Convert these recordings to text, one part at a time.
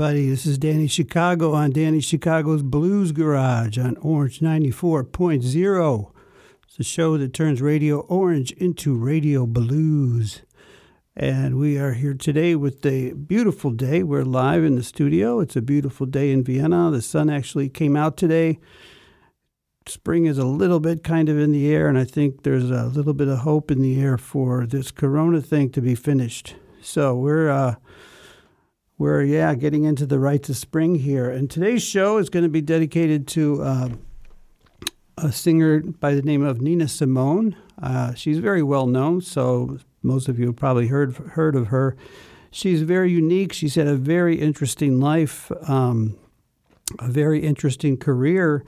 everybody. This is Danny Chicago on Danny Chicago's Blues Garage on Orange 94.0. It's a show that turns Radio Orange into Radio Blues. And we are here today with a beautiful day. We're live in the studio. It's a beautiful day in Vienna. The sun actually came out today. Spring is a little bit kind of in the air, and I think there's a little bit of hope in the air for this corona thing to be finished. So we're uh, we're yeah getting into the rites of spring here. And today's show is going to be dedicated to uh, a singer by the name of nina simone. Uh, she's very well known so most of you have probably heard heard of her. She's very unique. She's had a very interesting life um, a very interesting career.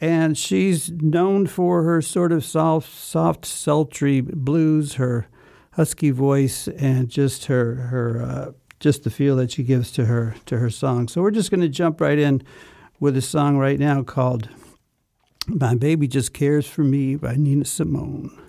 And she's known for her sort of soft soft sultry blues her husky voice and just her her uh, just the feel that she gives to her to her song. So we're just going to jump right in with a song right now called "My Baby Just Cares for Me" by Nina Simone.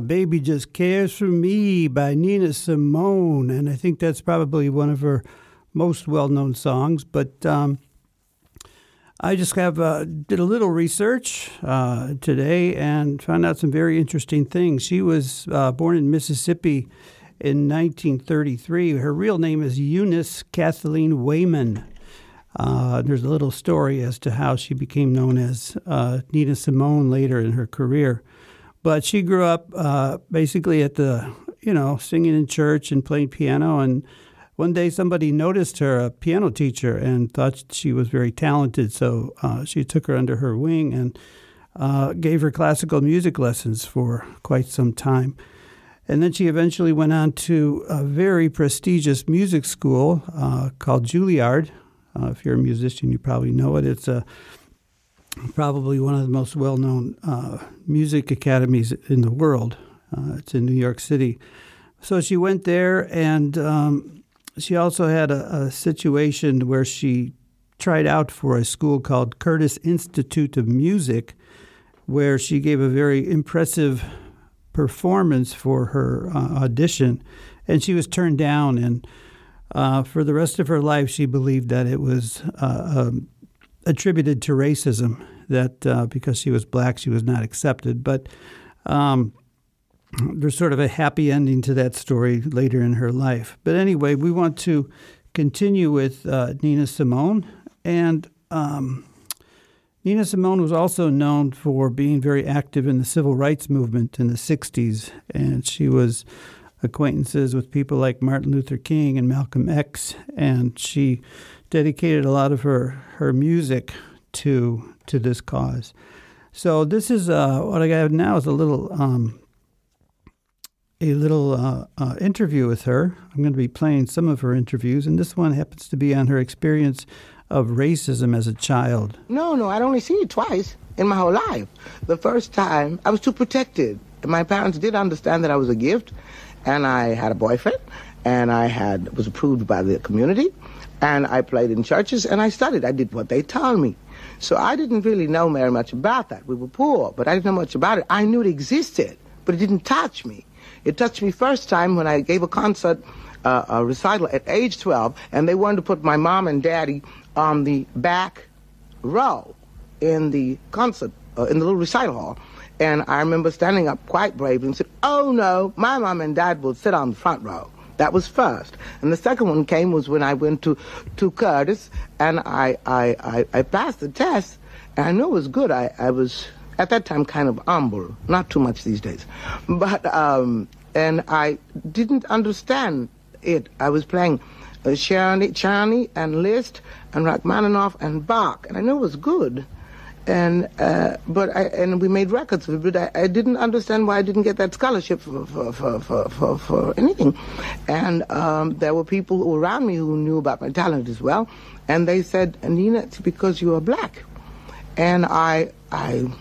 My Baby Just Cares for Me by Nina Simone. And I think that's probably one of her most well known songs. But um, I just have uh, did a little research uh, today and found out some very interesting things. She was uh, born in Mississippi in 1933. Her real name is Eunice Kathleen Waymon. Uh, there's a little story as to how she became known as uh, Nina Simone later in her career. But she grew up uh, basically at the, you know, singing in church and playing piano. And one day somebody noticed her, a piano teacher, and thought she was very talented. So uh, she took her under her wing and uh, gave her classical music lessons for quite some time. And then she eventually went on to a very prestigious music school uh, called Juilliard. Uh, if you're a musician, you probably know it. It's a probably one of the most well known uh, music academies in the world. Uh, it's in New York City. So she went there, and um, she also had a, a, situation where she tried out for a school called Curtis Institute of Music, where she gave a very impressive performance for her uh, audition, and she was turned down. And uh, for the rest of her life, she believed that it was uh, um, attributed to racism that uh, because she was black, she was not accepted. But um, there's sort of a happy ending to that story later in her life. But anyway, we want to continue with uh, Nina Simone. And um, Nina Simone was also known for being very active in the civil rights movement in the 60s. And she was acquaintances with people like Martin Luther King and Malcolm X. And she dedicated a lot of her, her music to to this cause. So this is uh, what I have now is a little um, a little uh, uh, interview with her. I'm going to be playing some of her interviews, and this one happens to be on her experience of racism as a child. No, no, I'd only seen it twice in my whole life. The first time, I was too protected. My parents did understand that I was a gift, and I had a boyfriend, and I had was approved by the community, and I played in churches, and I studied. I did what they told me. So I didn't really know very much about that. We were poor, but I didn't know much about it. I knew it existed, but it didn't touch me. It touched me first time when I gave a concert, uh, a recital at age 12, and they wanted to put my mom and daddy on the back row in the concert, uh, in the little recital hall. And I remember standing up quite bravely and said, oh no, my mom and dad will sit on the front row. That was first. And the second one came was when I went to, to Curtis and I, I, I, I passed the test and I knew it was good. I, I was at that time kind of humble, not too much these days. But, um, and I didn't understand it. I was playing uh, Czerny, and Liszt and Rachmaninoff and Bach, and I knew it was good and uh, but I and we made records of it, but I, I, didn't understand why I didn't get that scholarship for for for for, for, for anything, and um, there were people around me who knew about my talent as well, and they said, Nina, it's because you are black, and I I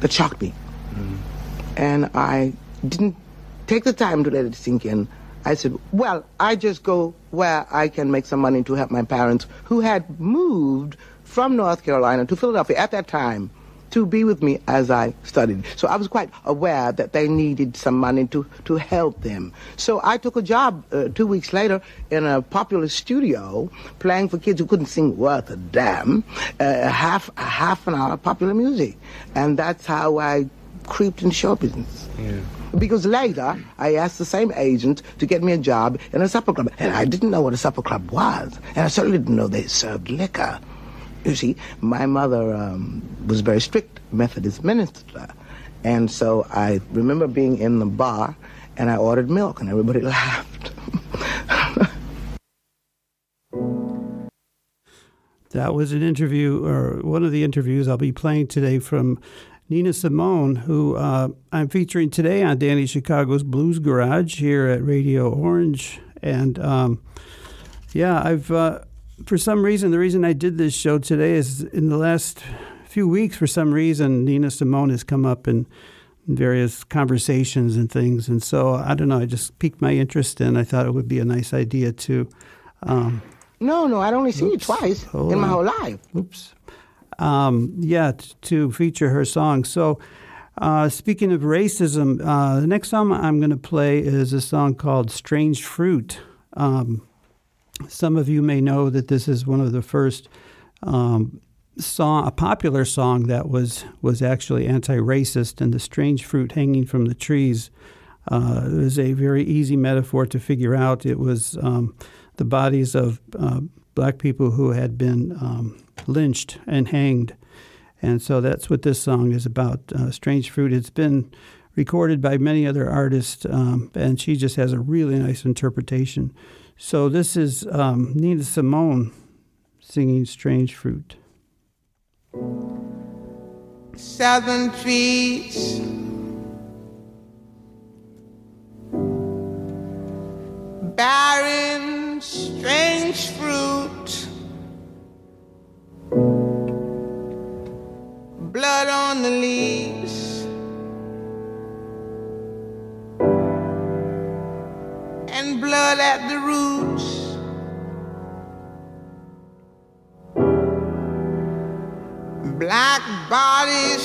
that shocked me, mm. and I didn't take the time to let it sink in. I said, well, I just go where I can make some money to help my parents who had moved from North Carolina to Philadelphia at that time to be with me as I studied. So I was quite aware that they needed some money to, to help them. So I took a job uh, two weeks later in a popular studio playing for kids who couldn't sing worth a damn, uh, half, half an hour of popular music. And that's how I creeped in show business. Yeah. Because later, I asked the same agent to get me a job in a supper club. And I didn't know what a supper club was. And I certainly didn't know they served liquor. You see, my mother um, was very strict Methodist minister. And so I remember being in the bar and I ordered milk and everybody laughed. that was an interview, or one of the interviews I'll be playing today from Nina Simone, who uh, I'm featuring today on Danny Chicago's Blues Garage here at Radio Orange. And um, yeah, I've. Uh, for some reason, the reason I did this show today is in the last few weeks, for some reason, Nina Simone has come up in various conversations and things. And so I don't know, I just piqued my interest and I thought it would be a nice idea to. Um, no, no, I'd only seen you twice in my whole life. Oops. Um, yeah, t- to feature her song. So Uh, speaking of racism, uh, the next song I'm going to play is a song called Strange Fruit. Um, some of you may know that this is one of the first um, song, a popular song that was was actually anti-racist, and the strange fruit hanging from the trees uh, is a very easy metaphor to figure out. It was um, the bodies of uh, black people who had been um, lynched and hanged, and so that's what this song is about. Uh, strange fruit. It's been recorded by many other artists, um, and she just has a really nice interpretation. So this is um, Nina Simone singing Strange Fruit. Southern trees. Barren, strange fruit. Blood on the leaves. Blood at the roots. black bodies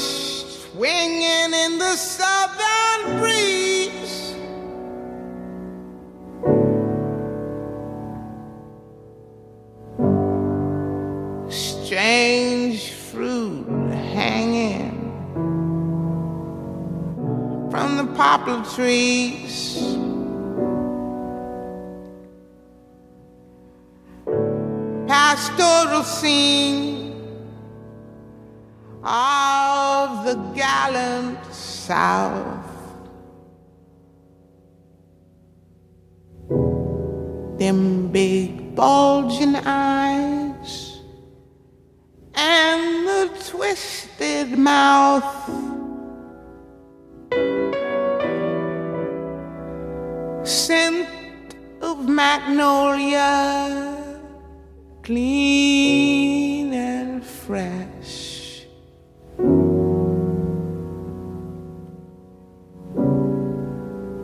swinging in the southern breeze. Strange fruit hanging from the poplar trees. Pastoral scene of the gallant South. Them big bulging eyes and the twisted mouth. Scent of magnolia, clean and fresh.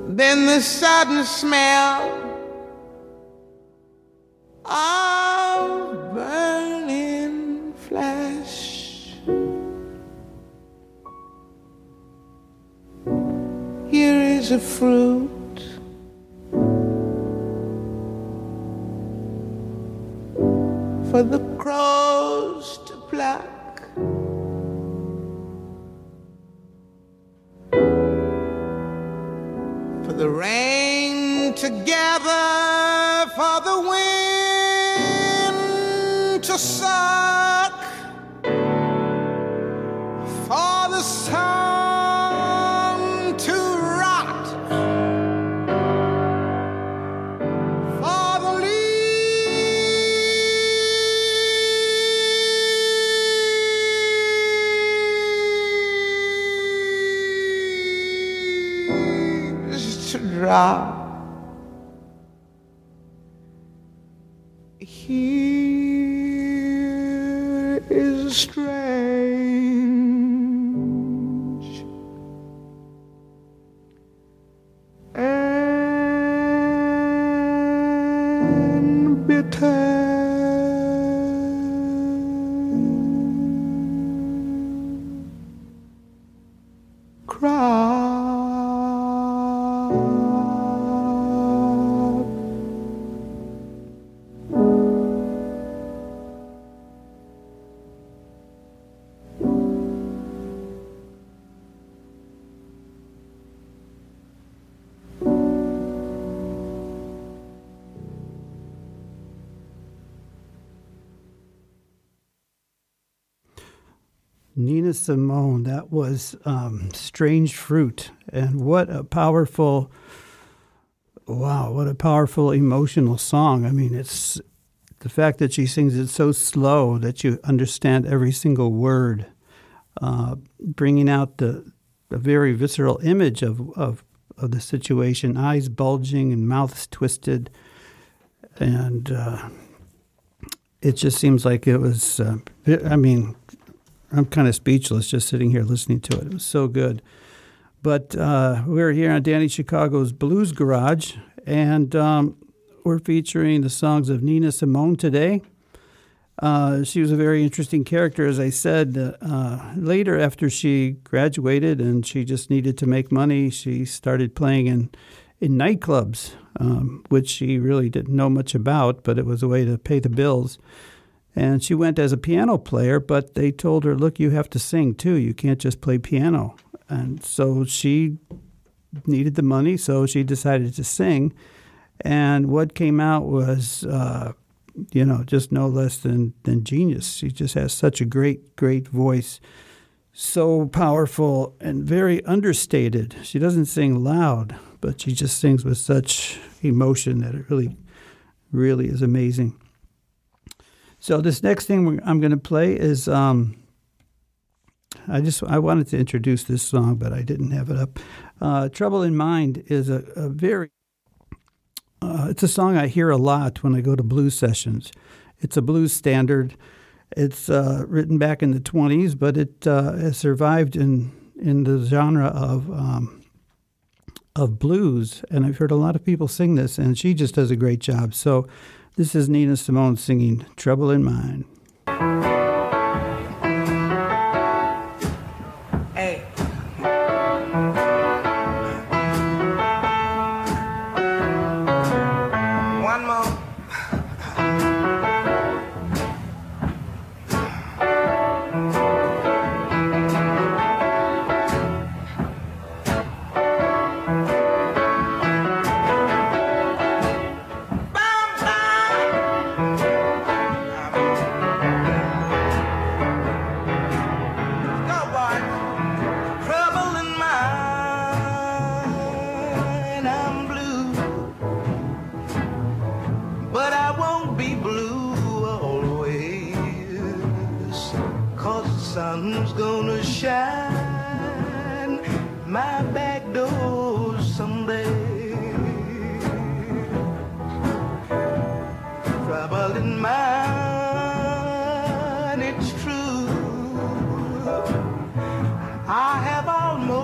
Then the sudden smell of burning flesh. Here is a fruit. For the crows to pluck. For the rain to gather, for the wind to suck drop. Here is strange and bitter. Nina Simone, that was um, Strange Fruit. And what a powerful, wow, what a powerful emotional song. I mean, it's the fact that she sings it so slow that you understand every single word, uh, bringing out the, the very visceral image of, of, of the situation eyes bulging and mouths twisted. And uh, it just seems like it was, uh, I mean, I'm kind of speechless just sitting here listening to it. It was so good. But uh, we're here on Danny Chicago's Blues Garage, and um, we're featuring the songs of Nina Simone today. Uh, she was a very interesting character, as I said. Uh, later, after she graduated and she just needed to make money, she started playing in in nightclubs, um, which she really didn't know much about, but it was a way to pay the bills. And she went as a piano player, but they told her, "Look, you have to sing too. You can't just play piano." And so she needed the money, so she decided to sing. And what came out was, uh, you know, just no less than, than genius. She just has such a great, great voice, so powerful and very understated. She doesn't sing loud, but she just sings with such emotion that it really, really is amazing. So this next thing I'm going to play is um, I just I wanted to introduce this song, but I didn't have it up. Uh, Trouble in Mind is a, a very uh, it's a song I hear a lot when I go to blues sessions. It's a blues standard. It's uh, written back in the 20s, but it uh, has survived in in the genre of um, of blues, and I've heard a lot of people sing this, and she just does a great job. So, this is Nina Simone singing "Trouble in Mind."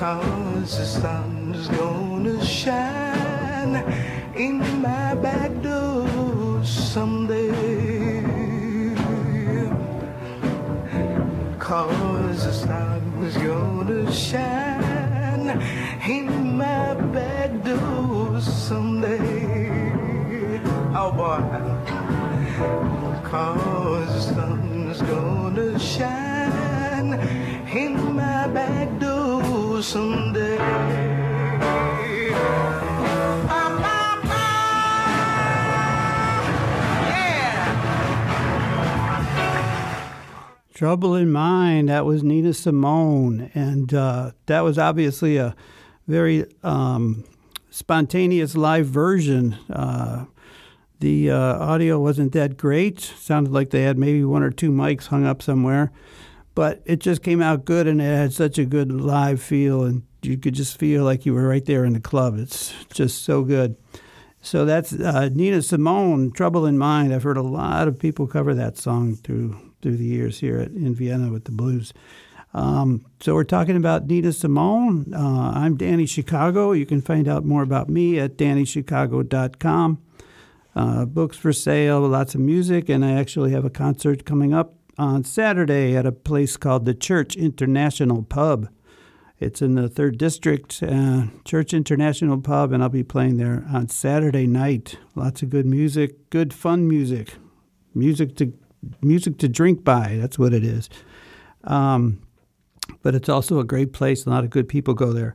Cause the sun's gonna shine in my back door someday. Cause the sun's gonna shine in my back door someday. Oh boy. Cause the sun's gonna shine in my back door someday. Trouble in Mind. That was Nina Simone, and uh, that was obviously a very um, spontaneous live version. Uh, the uh, audio wasn't that great. Sounded like they had maybe one or two mics hung up somewhere, but it just came out good, and it had such a good live feel, and you could just feel like you were right there in the club. It's just so good. So that's uh, Nina Simone, "Trouble in Mind." I've heard a lot of people cover that song through through the years here at, in Vienna with the blues. Um, so we're talking about Nina Simone. Uh, I'm Danny Chicago. You can find out more about me at DannyChicago.com. Uh, books for sale, lots of music, and I actually have a concert coming up on Saturday at a place called the Church International Pub. It's in the third district, uh, Church International Pub, and I'll be playing there on Saturday night. Lots of good music, good fun music, music to music to drink by. That's what it is. Um, but it's also a great place. A lot of good people go there.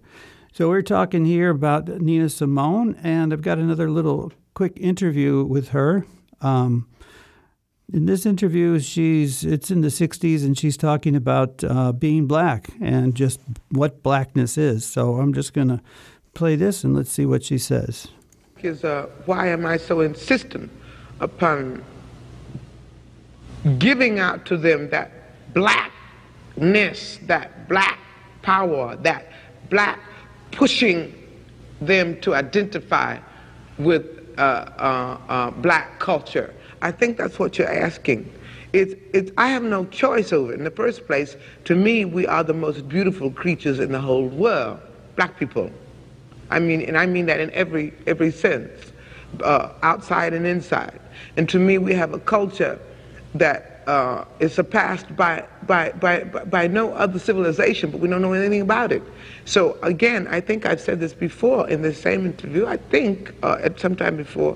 So we're talking here about Nina Simone, and I've got another little quick interview with her. Um, in this interview, she's it's in the '60s, and she's talking about uh, being black and just what blackness is. So I'm just going to play this, and let's see what she says. is uh, why am I so insistent upon giving out to them that blackness, that black power, that black pushing them to identify with uh, uh, uh, black culture. I think that's what you're asking. It's, it's, I have no choice over it. In the first place, to me, we are the most beautiful creatures in the whole world, black people. I mean, and I mean that in every, every sense, uh, outside and inside. And to me, we have a culture that uh, is surpassed by, by, by, by no other civilization, but we don't know anything about it. So again, I think I've said this before in the same interview, I think uh, at some time before,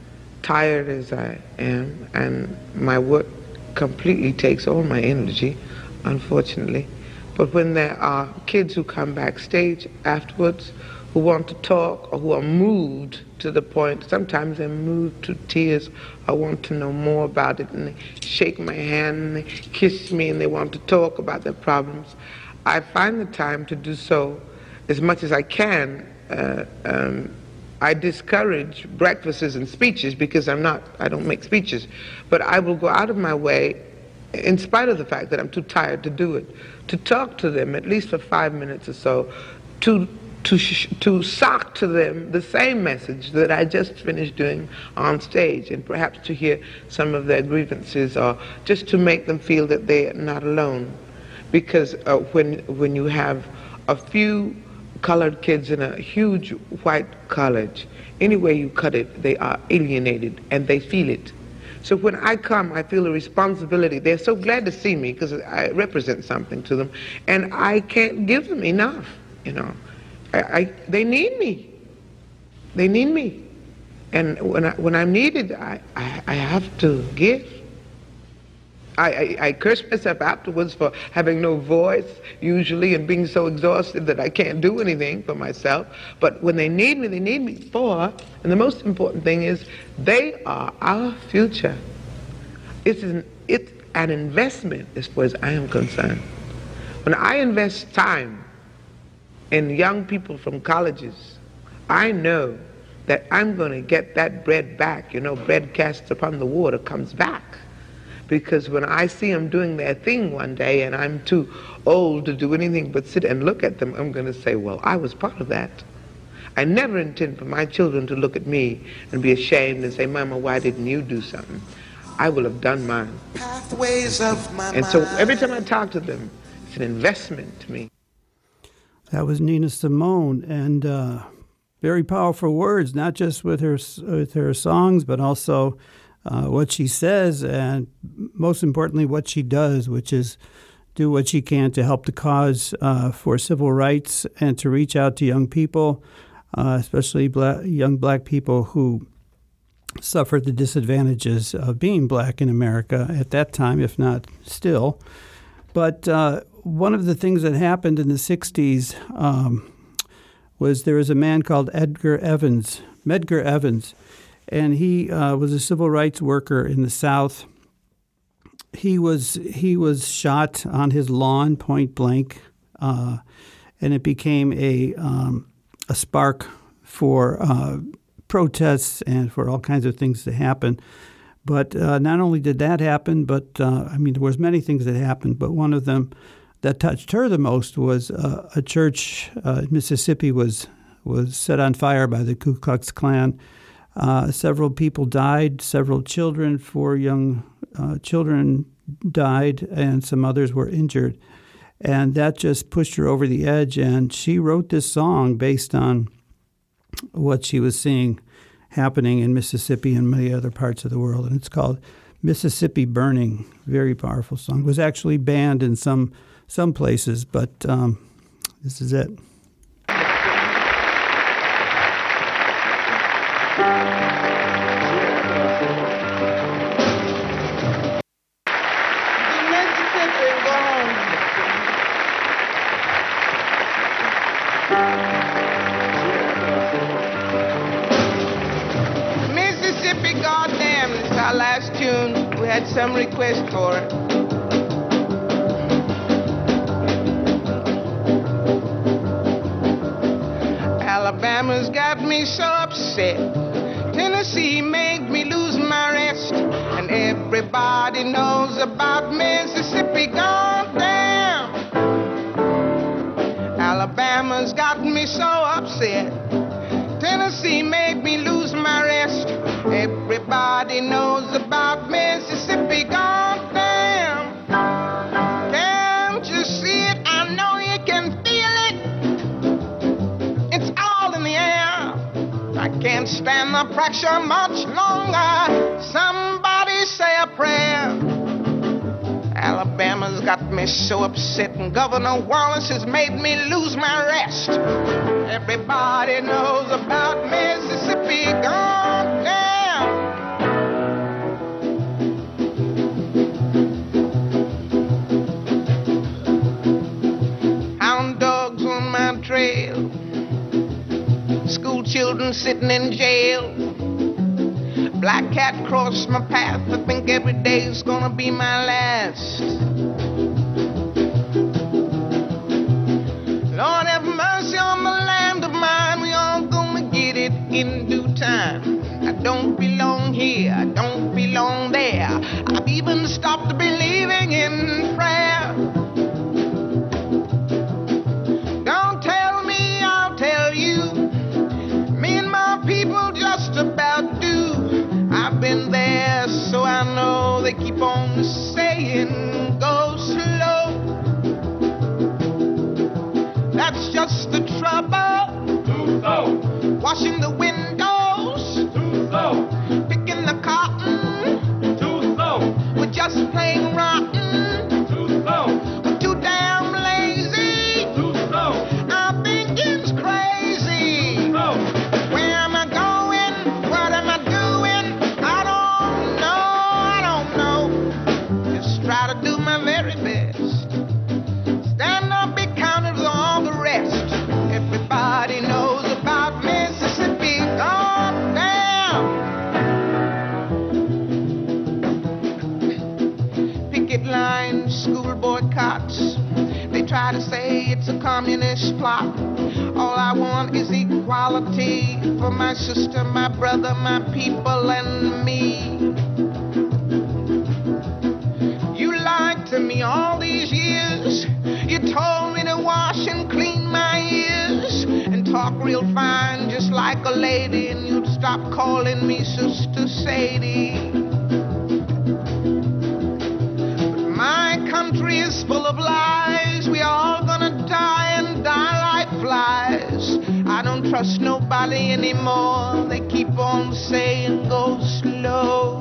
tired as I am, and my work completely takes all my energy, unfortunately. But when there are kids who come backstage afterwards who want to talk or who are moved to the point, sometimes they're moved to tears. I want to know more about it, and they shake my hand and they kiss me and they want to talk about their problems. I find the time to do so as much as I can. Uh, um, I discourage breakfasts and speeches because I'm not, I don't make speeches, but I will go out of my way, in spite of the fact that I'm too tired to do it, to talk to them at least for five minutes or so, to to, sh- to sock to them the same message that I just finished doing on stage, and perhaps to hear some of their grievances, or just to make them feel that they are not alone. Because uh, when, when you have a few colored kids in a huge white college. Any way you cut it, they are alienated and they feel it. So when I come, I feel a responsibility. They're so glad to see me because I represent something to them, and I can't give them enough. You know, I, I they need me. They need me, and when I, when I'm needed, I, I, I have to give. I, I, I, curse myself afterwards for having no voice usually and being so exhausted that I can't do anything for myself. But when they need me, they need me for, and the most important thing is, they are our future. It's an, it's an investment as far as I am concerned. When I invest time in young people from colleges, I know that I'm going to get that bread back. You know, bread cast upon the water comes back because when I see them doing their thing one day and I'm too old to do anything but sit and look at them, I'm going to say, well, I was part of that. I never intend for my children to look at me and be ashamed and say, Mama, why didn't you do something? I will have done mine. Pathways of my and so every time I talk to them, it's an investment to me. That was Nina Simone, and uh, very powerful words, not just with her with her songs, but also uh, what she says, and most importantly, what she does, which is do what she can to help the cause uh, for civil rights and to reach out to young people, uh, especially black, young black people who suffered the disadvantages of being black in America at that time, if not still. But uh, one of the things that happened in the 60s um, was there was a man called Edgar Evans, Medgar Evans, and he uh, was a civil rights worker in the South. He was he was shot on his lawn, point blank, uh, and it became a um, a spark for uh, protests and for all kinds of things to happen. But uh, not only did that happen, but uh, I mean there was many things that happened. But one of them that touched her the most was uh, a church in Mississippi was was set on fire by the Ku Klux Klan uh, several people died, several children, four young uh, children died, and some others were injured. And that just pushed her over the edge. And she wrote this song based on what she was seeing happening in Mississippi and many other parts of the world. And it's called Mississippi Burning. Very powerful song. It was actually banned in some some places, but um, this is it. Some request for. Alabama's got me so upset. Tennessee made me lose my rest. And everybody knows about Mississippi gone down. Alabama's got me so upset. Pressure much longer. Somebody say a prayer. Alabama's got me so upset, and Governor Wallace has made me lose my rest. Everybody knows about Mississippi gone down. Hound dogs on my trail, school children sitting in jail. Black cat crossed my path. I think every day's gonna be my last. My sister, my brother, my people, and me. You lied to me all these years. You told me to wash and clean my ears and talk real fine, just like a lady, and you'd stop calling me Sister Sadie. Anymore. They keep on saying go slow.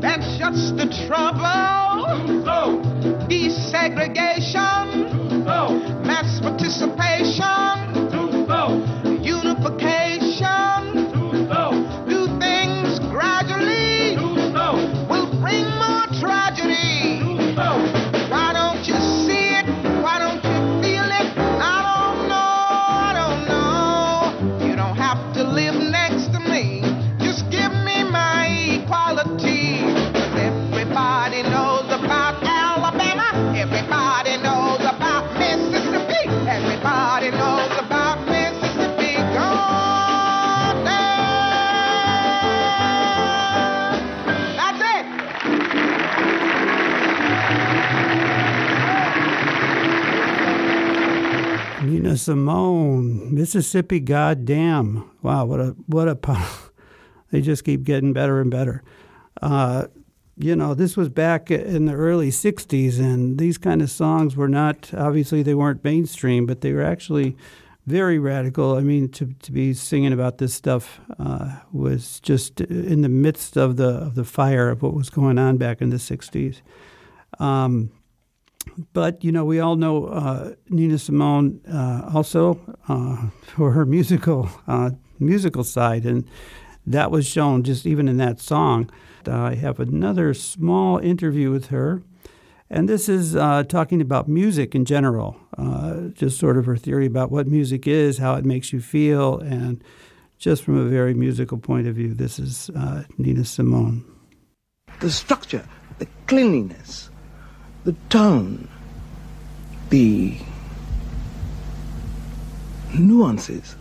That's just the trouble. Simone, Mississippi, goddamn! Wow, what a what a they just keep getting better and better. Uh, you know, this was back in the early '60s, and these kind of songs were not obviously they weren't mainstream, but they were actually very radical. I mean, to to be singing about this stuff uh, was just in the midst of the of the fire of what was going on back in the '60s. Um, but you know, we all know uh, Nina Simone uh, also uh, for her musical uh, musical side, and that was shown just even in that song. I have another small interview with her, and this is uh, talking about music in general, just sort of her theory about what music is, how it makes you feel, and just from a very musical point of view. This is Nina Simone. the structure, the cleanliness, the tone, the nuances,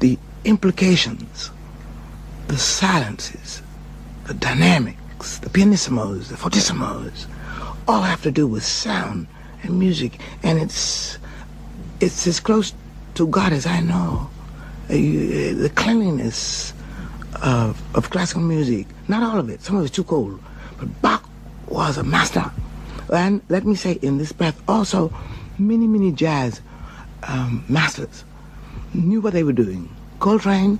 the implications, the silences, the dynamics, the pianissimos, the fortissimos, all have to do with sound and music, and it's it's as close to God as I know. Uh, uh, the cleanliness of, of classical music, not all of it, some of it's too cold, but Bach was a master. And let me say in this breath also, many, many jazz um, masters knew what they were doing. Coltrane,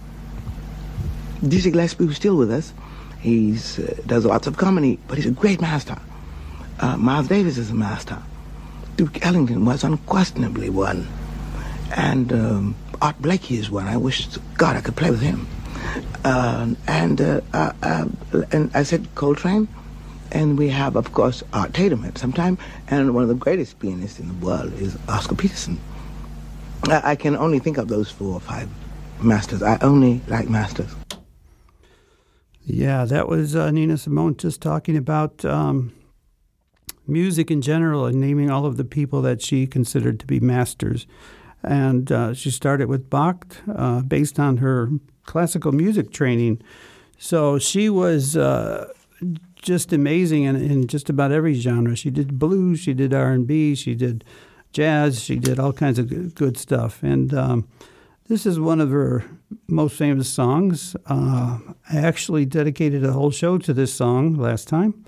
Dizzy Gillespie, who's still with us, he uh, does lots of comedy, but he's a great master. Uh, Miles Davis is a master. Duke Ellington was unquestionably one. And um, Art Blakey is one. I wish God I could play with him. Uh, and uh, uh, uh, and I said Coltrane, and we have of course Art Tatum at some time, and one of the greatest pianists in the world is Oscar Peterson. I, I can only think of those four or five masters. I only like masters. Yeah, that was uh, Nina Simone just talking about um, music in general and naming all of the people that she considered to be masters. And uh, she started with Bach uh, based on her classical music training. So she was uh, just amazing in, in just about every genre. She did blues, she did R&B, she did jazz, she did all kinds of good, good stuff. And um, this is one of her most famous songs. Uh, I actually dedicated a whole show to this song last time.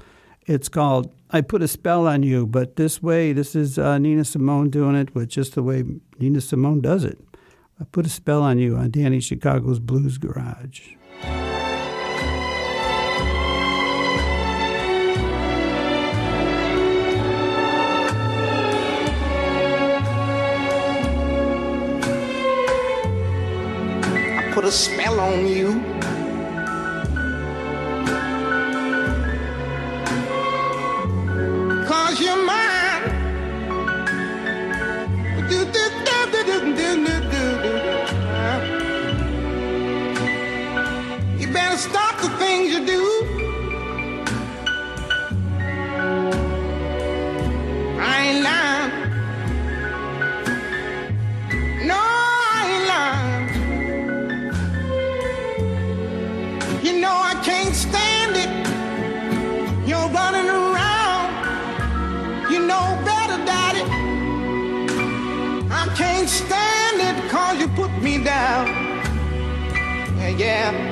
It's called I Put a Spell on You, but this way, this is uh, Nina Simone doing it with just the way Nina Simone does it. I Put a Spell on You on Danny Chicago's Blues Garage. Put a spell on you. Yeah.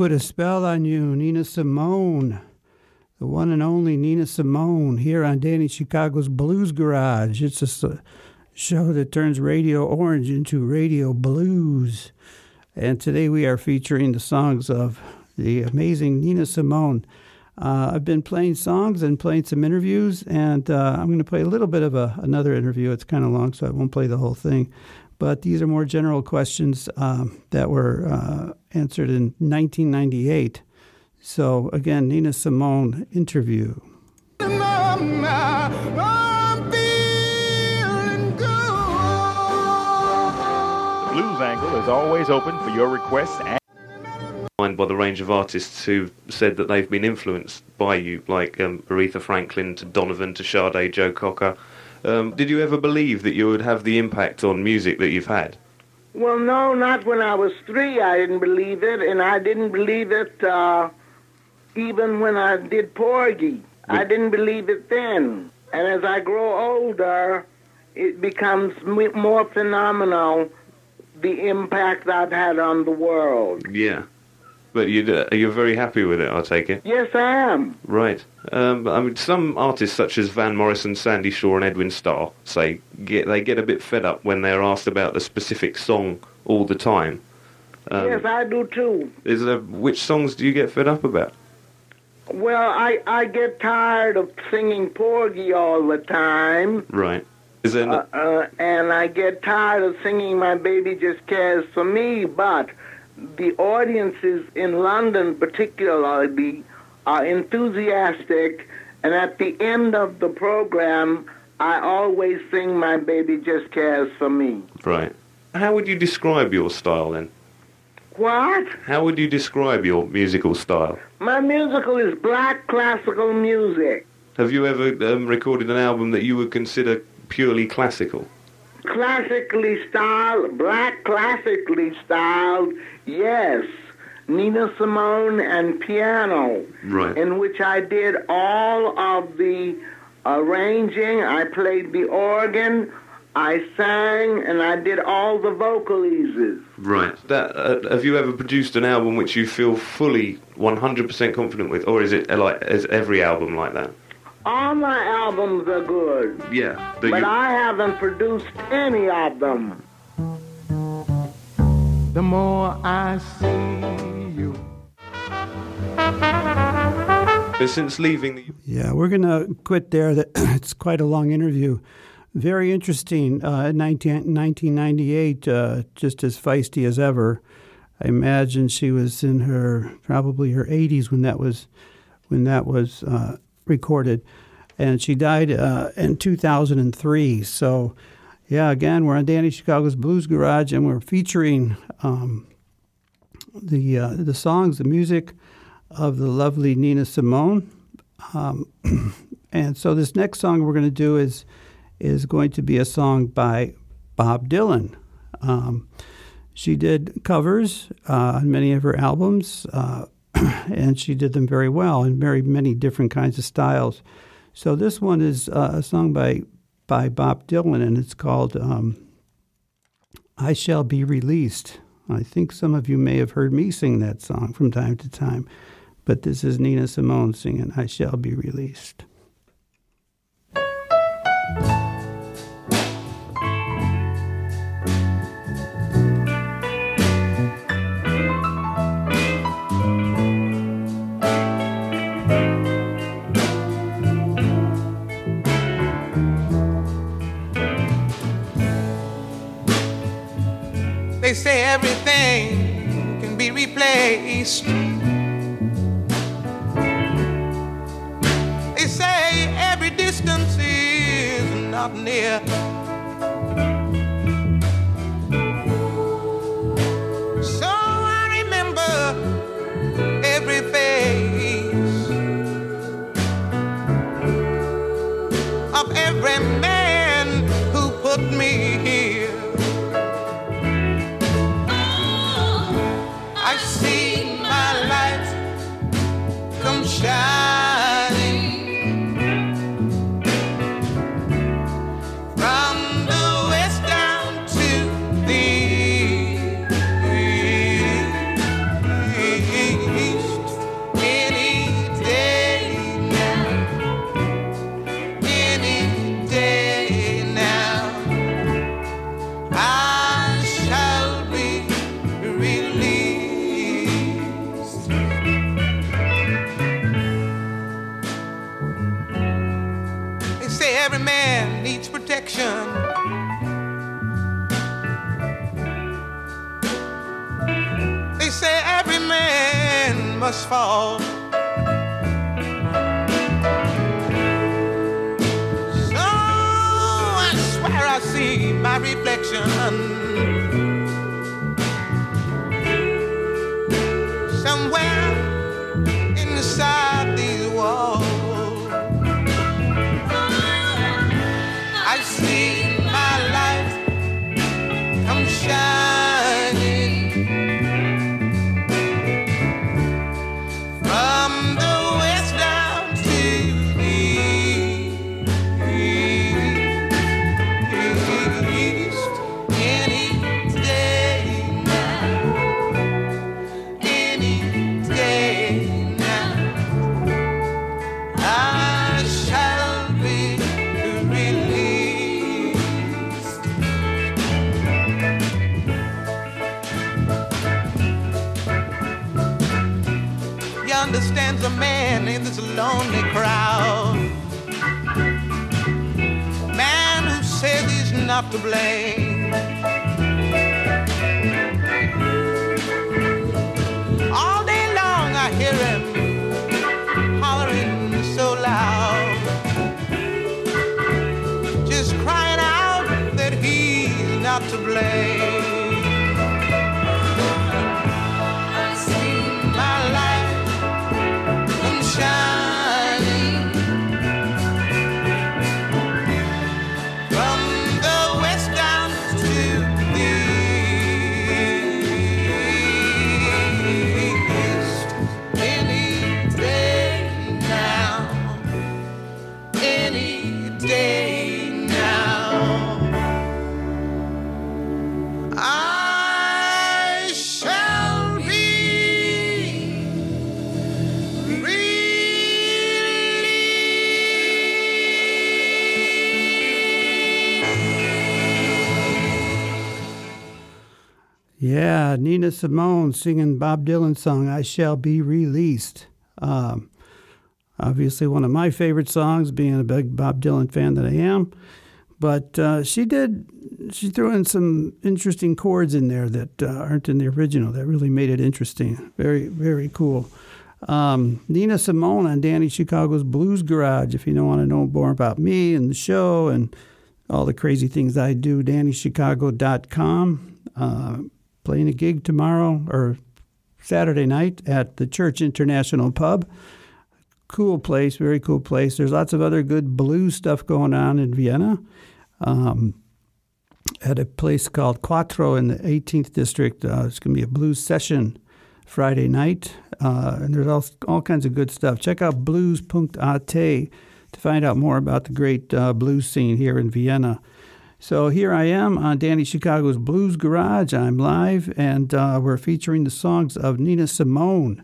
Put a spell on you, Nina Simone. The one and only Nina Simone here on Danny Chicago's Blues Garage. It's a show that turns Radio Orange into Radio Blues. And today we are featuring the songs of the amazing Nina Simone. Uh, I've been playing songs and playing some interviews, and uh, I'm going to play a little bit of a, another interview. It's kind of long, so I won't play the whole thing. But these are more general questions um, that were uh, answered in 1998. So, again, Nina Simone interview. I'm feeling good. Blues Angle is always open for your requests and mind by the range of artists who said that they've been influenced by you, like um, Aretha Franklin to Donovan to Sade, Joe Cocker. Um, did you ever believe that you would have the impact on music that you've had? Well, no, not when I was three. I didn't believe it, and I didn't believe it uh, even when I did Porgy. I didn't believe it then. And as I grow older, it becomes more phenomenal the impact I've had on the world. Yeah. But you'd, uh, you're very happy with it, I take it. Yes, I am. Right. Um, I mean, some artists such as Van Morrison, Sandie Shaw, and Edwin Starr say get, they get a bit fed up when they're asked about the specific song all the time. Um, yes, I do too. is there, which songs do you get fed up about? Well, I, I get tired of singing Porgy all the time. Right. Is there? uh, uh, and I get tired of singing "My Baby Just Cares for Me." But the audiences in London, particularly, are enthusiastic, and at the end of the program, I always sing "My Baby Just Cares for Me." right. How would you describe your style then? What? How would you describe your musical style? My musical is black classical music. Have you ever um, recorded an album that you would consider purely classical? Classically styled, black classically styled, yes. Nina Simone and piano, Right. in which I did all of the arranging. I played the organ, I sang, and I did all the vocalises. Right. That uh, have you ever produced an album which you feel fully 100% confident with, or is it uh, like is every album like that? All my albums are good, Yeah. That but you, I haven't produced any of them. The more I see you. but since leaving the Yeah, we're going to quit there. It's quite a long interview. Very interesting. Uh, 19, 1998, uh, just as feisty as ever. I imagine she was in her probably her 80s when that was when that was uh, recorded, and she died uh, in 2003. So, yeah, again, we're on Danny Chicago's Blues Garage, and we're featuring um, the uh, the songs, the music of the lovely Nina Simone. Um, and so this next song we're going to do is is going to be a song by Bob Dylan. Um, she did covers uh, on many of her albums. Uh, and she did them very well in very many different kinds of styles. So this one is uh, a song by by Bob Dylan, and it's called um, "I Shall Be Released." I think some of you may have heard me sing that song from time to time, but this is Nina Simone singing "I Shall Be Released." Replaced. They say every distance is not near. To blame. Nina Simone singing Bob Dylan's song "I Shall Be Released." Um, obviously, one of my favorite songs, being a big Bob Dylan fan that I am. But uh, she did, she threw in some interesting chords in there that uh, aren't in the original. That really made it interesting. Very, very cool. Um, Nina Simone on Danny Chicago's Blues Garage. If you don't want to know more about me and the show and all the crazy things I do, DannyChicago.com. Uh, playing a gig tomorrow or Saturday night at the Church International Pub. Cool place, very cool place. There's lots of other good blues stuff going on in Vienna. Um, at a place called Quattro in the 18th district, uh, it's going to be a blues session Friday night. Uh, and there's all, all kinds of good stuff. Check out blues.at to find out more about the great uh, blues scene here in Vienna. So here I am on Danny Chicago's Blues Garage. I'm live, and uh, we're featuring the songs of Nina Simone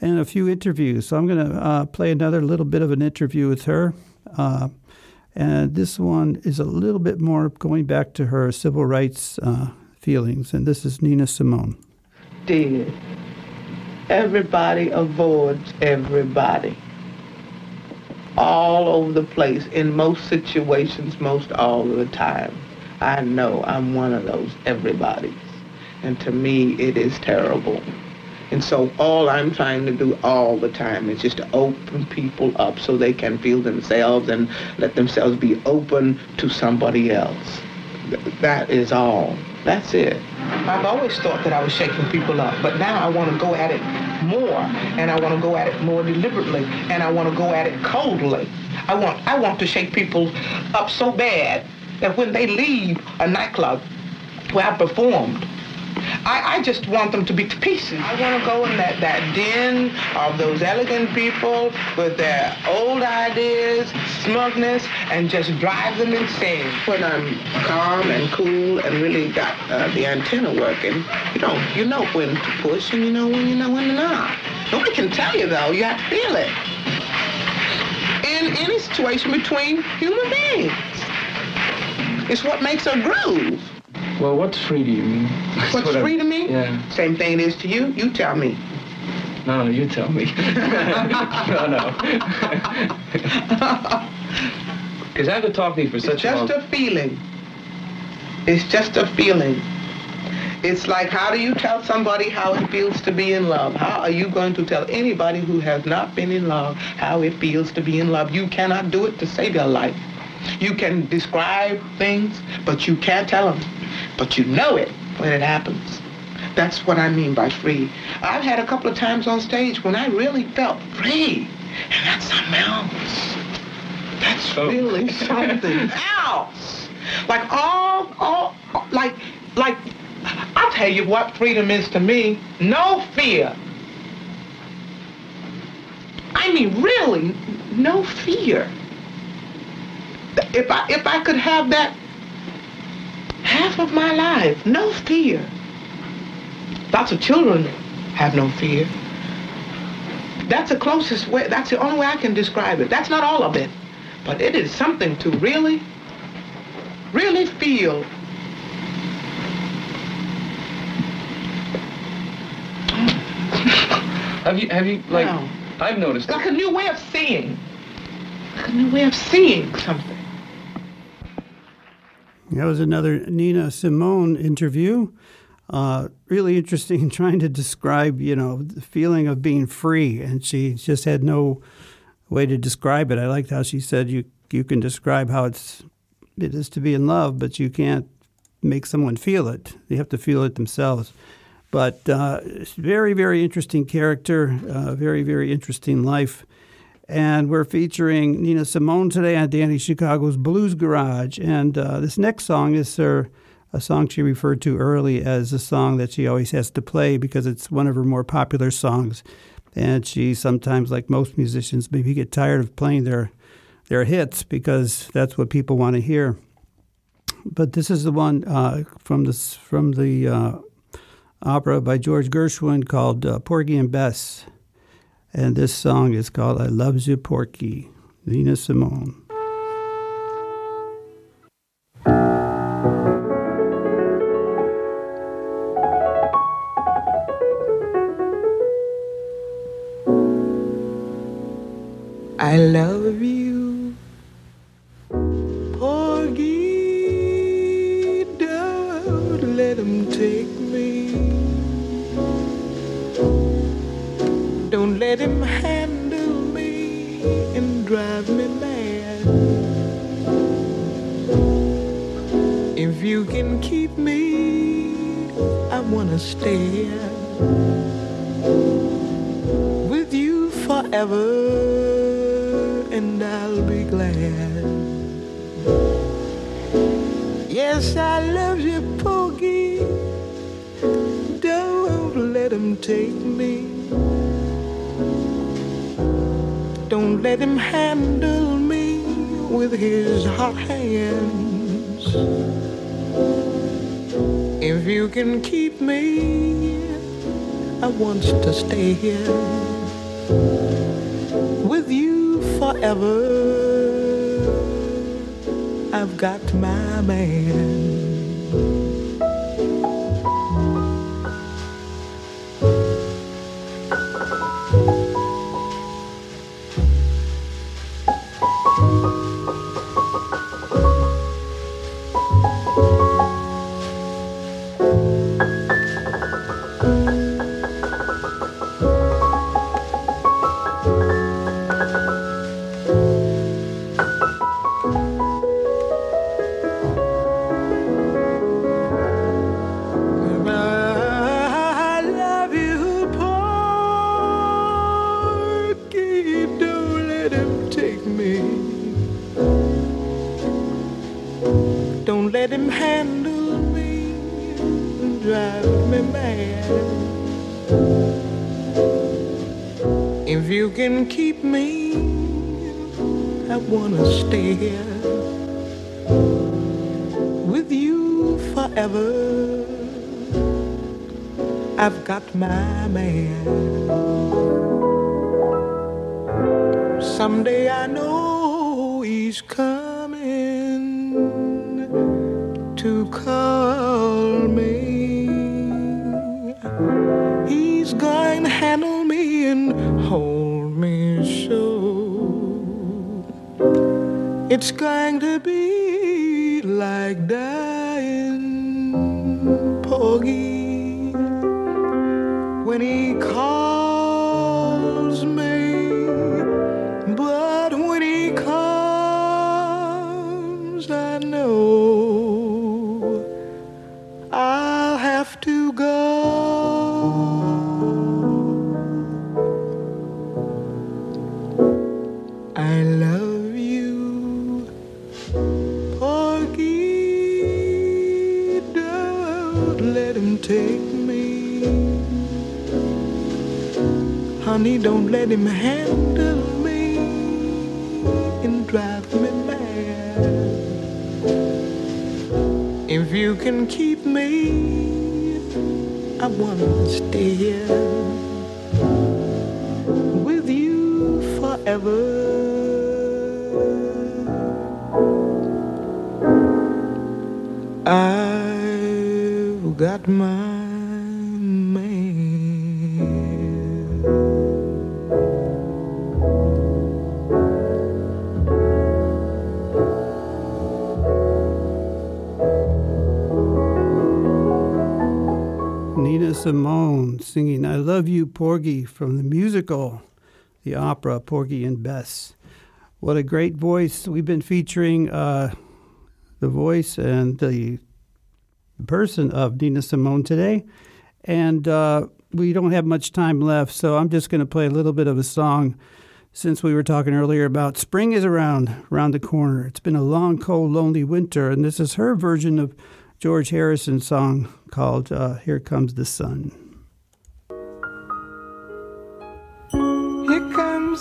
and a few interviews. So I'm going to uh, play another little bit of an interview with her. Uh, and this one is a little bit more going back to her civil rights uh, feelings. And this is Nina Simone. Dear, Everybody avoids everybody. All over the place, in most situations, most all of the time. I know I'm one of those everybody's. And to me, it is terrible. And so all I'm trying to do all the time is just to open people up so they can feel themselves and let themselves be open to somebody else. Th- That is all. That's it. I've always thought that I was shaking people up, but now I want to go at it more, and I want to go at it more deliberately, and I want to go at it coldly. I want I want to shake people up so bad that when they leave a nightclub where I performed, I, I just want them to be to pieces. I want to go in that, that den of those elegant people with their old ideas, smugness, and just drive them insane. When I'm calm and cool and really got uh, the antenna working, you know, you know when to push and you know when you know when to not. Nobody can tell you though. You have to feel it. In any situation between human beings. It's what makes a groove. Well, what's free to you? Mean, that's What's what I- free to me? Yeah. Same thing it is to you. You tell me. No, no, you tell me. no, no. Because I could talk to you for such a just a feeling. It's just a feeling. It's like how do you tell somebody how it feels to be in love? How are you going to tell anybody who has not been in love how it feels to be in love? You cannot do it to save your life. You can describe things, but you can't tell them. But you know it when it happens. That's what I mean by free. I've had a couple of times on stage when I really felt free. And that's something else. That's Oh. really something else. Like all, all, like, like, I'll tell you what freedom is to me. No fear. I mean, really, no fear. If I, if I could have that half of my life, no fear. Lots of children have no fear. That's the closest way, that's the only way I can describe it. That's not all of it, but it is something to really, really feel. Have you, have you, like, Wow. I've noticed Like a new way of seeing. Like a new way of seeing something. That was another Nina Simone interview. Uh, really interesting trying to describe, you know, the feeling of being free. And she just had no way to describe it. I liked how she said you, you can describe how it's, it is to be in love, but you can't make someone feel it. They have to feel it themselves. But uh, very, very interesting character, uh, very, very interesting life. And we're featuring Nina Simone today on Danny Chicago's Blues Garage. And uh, this next song is her, a song she referred to early as a song that she always has to play because it's one of her more popular songs. And she sometimes, like most musicians, maybe get tired of playing their, their hits because that's what people want to hear. But this is the one uh, from, this, from the uh, opera by George Gershwin called uh, Porgy and Bess. And this song is called I Loves You Porgy, Nina Simone. I love I wanna stay with you forever, and I'll be glad. Yes, I love you, Porgy. Don't let him take me. Don't let him handle me with his hot hands. If you can keep me, I want to stay here with you forever. I've got my man. Got my man. Someday I know he's coming to call me. He's going to handle me and hold me so. It's going to be like dying, when he calls let him handle me and drive me mad. If you can keep me, I wanna stay here with you forever. Love You, Porgy from the musical, the opera Porgy and Bess. What a great voice. We've been featuring uh, the voice and the person of Nina Simone today. And uh, we don't have much time left, so I'm just going to play a little bit of a song since we were talking earlier about spring is around, around the corner. It's been a long, cold, lonely winter, and this is her version of George Harrison's song called uh, Here Comes the Sun.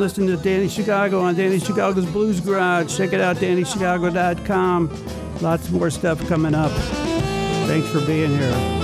Listening to Danny Chicago on Danny Chicago's Blues Garage. Check it out, DannyChicago.com. Lots more stuff coming up. Thanks for being here.